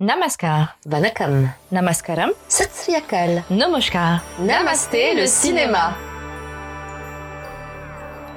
Namaskar. Vanakam. Namaskaram. Satsriyakal. Namaskar. Namasté le cinéma.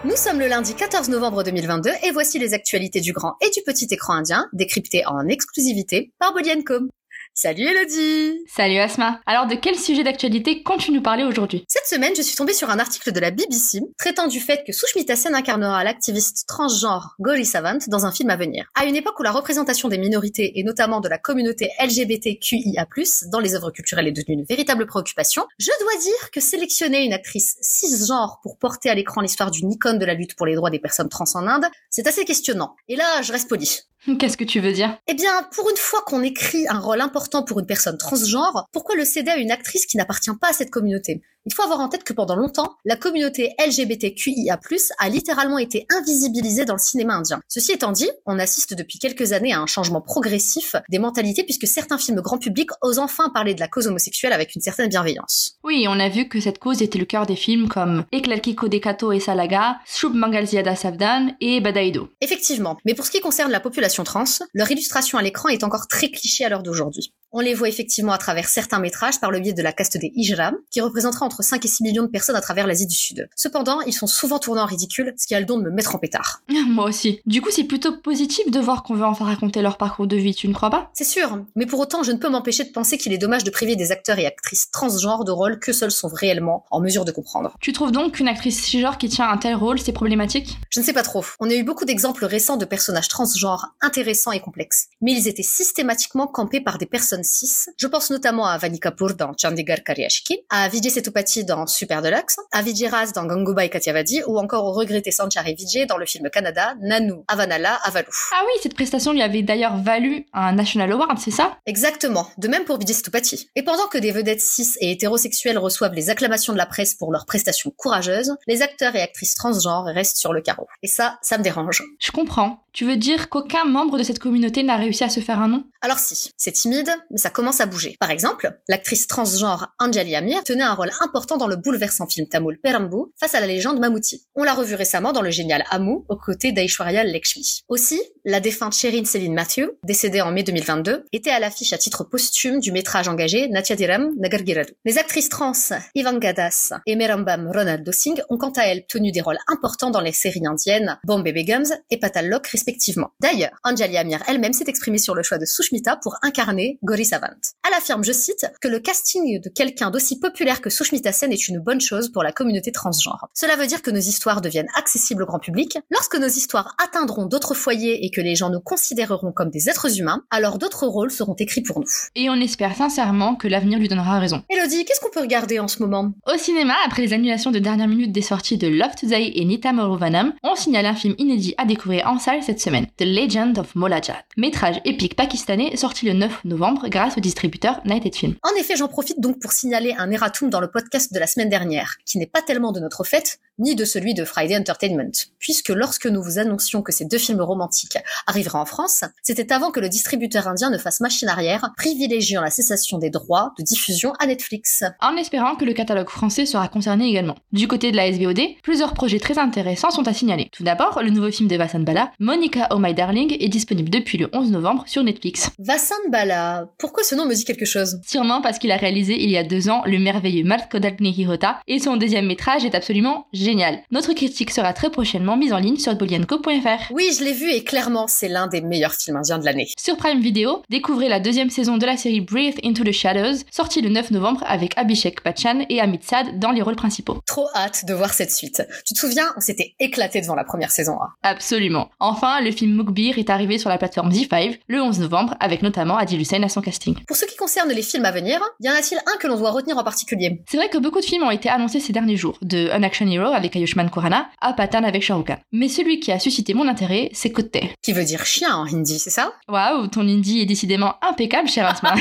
Nous sommes le lundi 14 novembre 2022 et voici les actualités du grand et du petit écran indien, décryptées en exclusivité par Bolienko. Salut Elodie Salut Asma. Alors de quel sujet d'actualité comptes-tu nous parler aujourd'hui? Cette semaine, je suis tombée sur un article de la BBC traitant du fait que Sushmita Sen incarnera l'activiste transgenre Gauri Savant dans un film à venir. À une époque où la représentation des minorités et notamment de la communauté LGBTQIA+, dans les œuvres culturelles est devenue une véritable préoccupation, je dois dire que sélectionner une actrice cisgenre pour porter à l'écran l'histoire d'une icône de la lutte pour les droits des personnes trans en Inde, c'est assez questionnant. Et là, je reste poli. Qu'est-ce que tu veux dire? Eh bien, pour une fois qu'on écrit un rôle important pour une personne transgenre, pourquoi le céder à une actrice qui n'appartient pas à cette communauté? Il faut avoir en tête que pendant longtemps, la communauté LGBTQIA+, a littéralement été invisibilisée dans le cinéma indien. Ceci étant dit, on assiste depuis quelques années à un changement progressif des mentalités puisque certains films grand public osent enfin parler de la cause homosexuelle avec une certaine bienveillance. Oui, on a vu que cette cause était le cœur des films comme Eklalki Kodekato et Salaga, Shub Mangal Ziada Savdan et Badaido. Effectivement, mais pour ce qui concerne la population trans, leur illustration à l'écran est encore très cliché à l'heure d'aujourd'hui. On les voit effectivement à travers certains métrages par le biais de la caste des Hijram, qui représentera entre 5 et 6 millions de personnes à travers l'Asie du Sud. Cependant, ils sont souvent tournés en ridicule, ce qui a le don de me mettre en pétard. Moi aussi. Du coup, c'est plutôt positif de voir qu'on veut enfin raconter leur parcours de vie, tu ne crois pas? C'est sûr, mais pour autant, je ne peux m'empêcher de penser qu'il est dommage de priver des acteurs et actrices transgenres de rôles que seuls sont réellement en mesure de comprendre. Tu trouves donc qu'une actrice cisgenre qui tient un tel rôle, c'est problématique? Je ne sais pas trop. On a eu beaucoup d'exemples récents de personnages transgenres intéressants et complexes, mais ils étaient systématiquement campés par des personnes Je pense notamment à Vani Kapoor dans Chandigarh Karyashki, à Vijay Sethupathi dans Super Deluxe, à Vijay Raz dans Gangubai Kathiawadi ou encore au regretté Sanchari Vijay dans le film Canada Nanu, Avanala, Avalu. Ah oui, cette prestation lui avait d'ailleurs valu un National Award, c'est ça? Exactement, de même pour Vijay Sethupathi. Et pendant que des vedettes cis et hétérosexuelles reçoivent les acclamations de la presse pour leurs prestations courageuses, les acteurs et actrices transgenres restent sur le carreau. Et ça, ça me dérange. Je comprends. Tu veux dire qu'aucun membre de cette communauté n'a réussi à se faire un nom? Alors si, c'est timide, mais ça commence à bouger. Par exemple, l'actrice transgenre Anjali Amir tenait un rôle important dans le bouleversant film tamoul Perambu face à la légende Mammootty. On l'a revu récemment dans le génial Amu aux côtés d'Aishwarya Lakshmi. Aussi, la défunte Sherin Céline Matthew, décédée en mai 2022, était à l'affiche à titre posthume du métrage engagé Natyadiram Nagargiradu. Les actrices trans Ivanka Das et Merambam Ronaldo Singh ont quant à elles tenu des rôles importants dans les séries indiennes Bombay Begums et Patal Lok respectivement. D'ailleurs, Anjali Amir elle-même s'est exprimée sur le choix de Sushmita pour incarner Gauri Savant. Elle affirme, je cite, que le casting de quelqu'un d'aussi populaire que Sushmita Sen est une bonne chose pour la communauté transgenre. Cela veut dire que nos histoires deviennent accessibles au grand public. Lorsque nos histoires atteindront d'autres foyers et que les gens nous considéreront comme des êtres humains, alors d'autres rôles seront écrits pour nous. Et on espère sincèrement que l'avenir lui donnera raison. Elodie, qu'est-ce qu'on peut regarder en ce moment? Au cinéma, après les annulations de dernière minute des sorties de Love Today et Nita Morovanam, on signale un film inédit à découvrir en salle cette semaine, The Legend of Molajat, métrage épique pakistanais sorti le 9 novembre grâce au distributeur Nighted Film. En effet, j'en profite donc pour signaler un erratum dans le podcast de la semaine dernière, qui n'est pas tellement de notre fait, ni de celui de Friday Entertainment, puisque lorsque nous vous annoncions que ces deux films romantiques arriveraient en France, c'était avant que le distributeur indien ne fasse machine arrière, privilégiant la cessation des droits de diffusion à Netflix. En espérant que le catalogue français sera concerné également. Du côté de la SVOD, plusieurs projets très intéressants sont à signaler. Tout d'abord, le nouveau film de Vassan Bala, Monica Oh My Darling, est disponible depuis le 11 novembre sur Netflix. Vassan Bala, pourquoi ce nom me dit quelque chose? Sûrement parce qu'il a réalisé il y a deux ans le merveilleux Mart Kodakne Hirota, et son deuxième métrage est absolument génial. Notre critique sera très prochainement mise en ligne sur bolienko.fr. Oui, je l'ai vu et clairement, c'est l'un des meilleurs films indiens de l'année. Sur Prime Video, découvrez la deuxième saison de la série Breathe into the Shadows, sortie le 9 novembre avec Abhishek Bachchan et Amit Sad dans les rôles principaux. Trop hâte de voir cette suite. Tu te souviens, on s'était éclaté devant la première saison 1. Absolument. Enfin, le film Mukbir est arrivé sur la plateforme Z5 le 11 novembre avec notamment Adil Hussein à son casting. Pour ce qui concerne les films à venir, y en a-t-il un que l'on doit retenir en particulier? C'est vrai que beaucoup de films ont été annoncés ces derniers jours, de An Action Hero avec Ayushmann Khurrana à Patan avec Shah Rukh Khan. Mais celui qui a suscité mon intérêt, c'est Kotte. Qui veut dire chien en hindi, c'est ça? Waouh, ton hindi est décidément impeccable, cher Asma.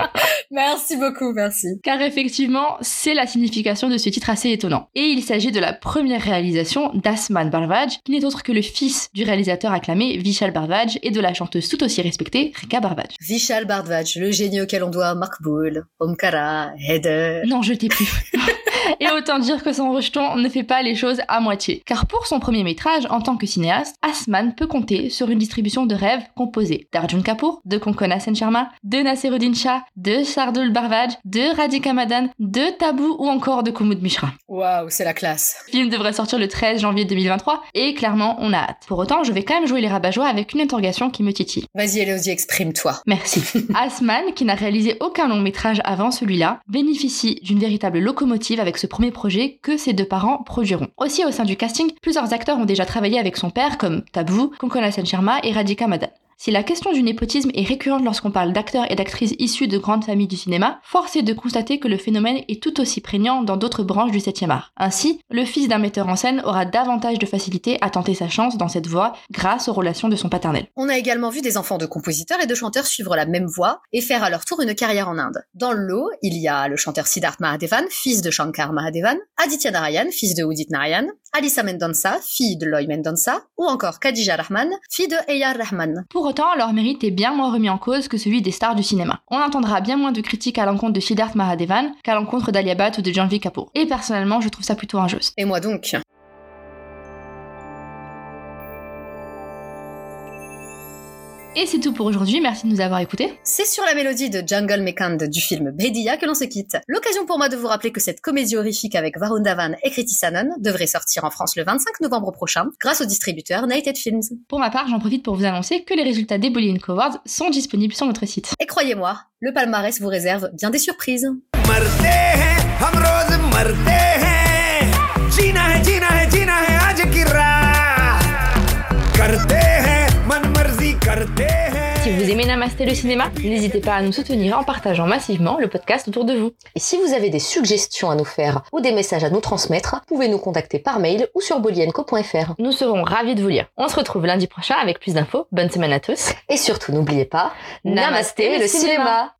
merci beaucoup, merci. Car effectivement, c'est la signification de ce titre assez étonnant. Et il s'agit de la première réalisation d'Asman Barvaj, qui n'est autre que le fils du réalisateur acclamé Vishal Bardwaj et de la chanteuse tout aussi respectée Rika Bardwaj. Vishal Bardwaj, le génie auquel on doit Makboul, Omkara, Heather. Non, je t'ai plus. Et autant dire que son rejeton ne fait pas les choses à moitié. Car pour son premier métrage, en tant que cinéaste, Asman peut compter sur une distribution de rêves composée d'Arjun Kapoor, de Konkona Sen Sharma, de Nasiruddin Shah, de Shardul Barvaj, de Radhika Madan, de Taboo ou encore de Kumud Mishra. Waouh, c'est la classe. Le film devrait sortir le 13 janvier 2023 et clairement on a hâte. Pour autant, je vais quand même jouer les rabat avec une interrogation qui me titille. Vas-y Elodie, exprime-toi. Merci. Asman, qui n'a réalisé aucun long métrage avant celui-là, bénéficie d'une véritable locomotive avec ce premier projet que ses deux parents produiront. Aussi au sein du casting, plusieurs acteurs ont déjà travaillé avec son père comme Taboo, Konkona Sen Sharma et Radhika Madan. Si la question du népotisme est récurrente lorsqu'on parle d'acteurs et d'actrices issus de grandes familles du cinéma, force est de constater que le phénomène est tout aussi prégnant dans d'autres branches du 7e art. Ainsi, le fils d'un metteur en scène aura davantage de facilité à tenter sa chance dans cette voie grâce aux relations de son paternel. On a également vu des enfants de compositeurs et de chanteurs suivre la même voie et faire à leur tour une carrière en Inde. Dans le lot, il y a le chanteur Siddharth Mahadevan, fils de Shankar Mahadevan, Aditya Narayan, fils de Udit Narayan, Alisa Mendonça, fille de Loy Mendonça, ou encore Khadija Rahman, fille de Eyar Rahman. Pour autant, leur mérite est bien moins remis en cause que celui des stars du cinéma. On entendra bien moins de critiques à l'encontre de Siddharth Mahadevan qu'à l'encontre d'Alia Bhatt ou de Janvi Kapoor. Et personnellement, je trouve ça plutôt injuste. Et moi donc? Et c'est tout pour aujourd'hui, merci de nous avoir écoutés. C'est sur la mélodie de Jungle Mekand du film Bediya que l'on se quitte. L'occasion pour moi de vous rappeler que cette comédie horrifique avec Varun Dhawan et Kriti Sanon devrait sortir en France le 25 novembre prochain grâce au distributeur Nighted Films. Pour ma part, j'en profite pour vous annoncer que les résultats des Bully Awards sont disponibles sur notre site. Et croyez-moi, le palmarès vous réserve bien des surprises. Vous aimez Namasté le cinéma, n'hésitez pas à nous soutenir en partageant massivement le podcast autour de vous. Et si vous avez des suggestions à nous faire ou des messages à nous transmettre, pouvez nous contacter par mail ou sur bolienco.fr. Nous serons ravis de vous lire. On se retrouve lundi prochain avec plus d'infos. Bonne semaine à tous. Et surtout, n'oubliez pas, Namasté le cinéma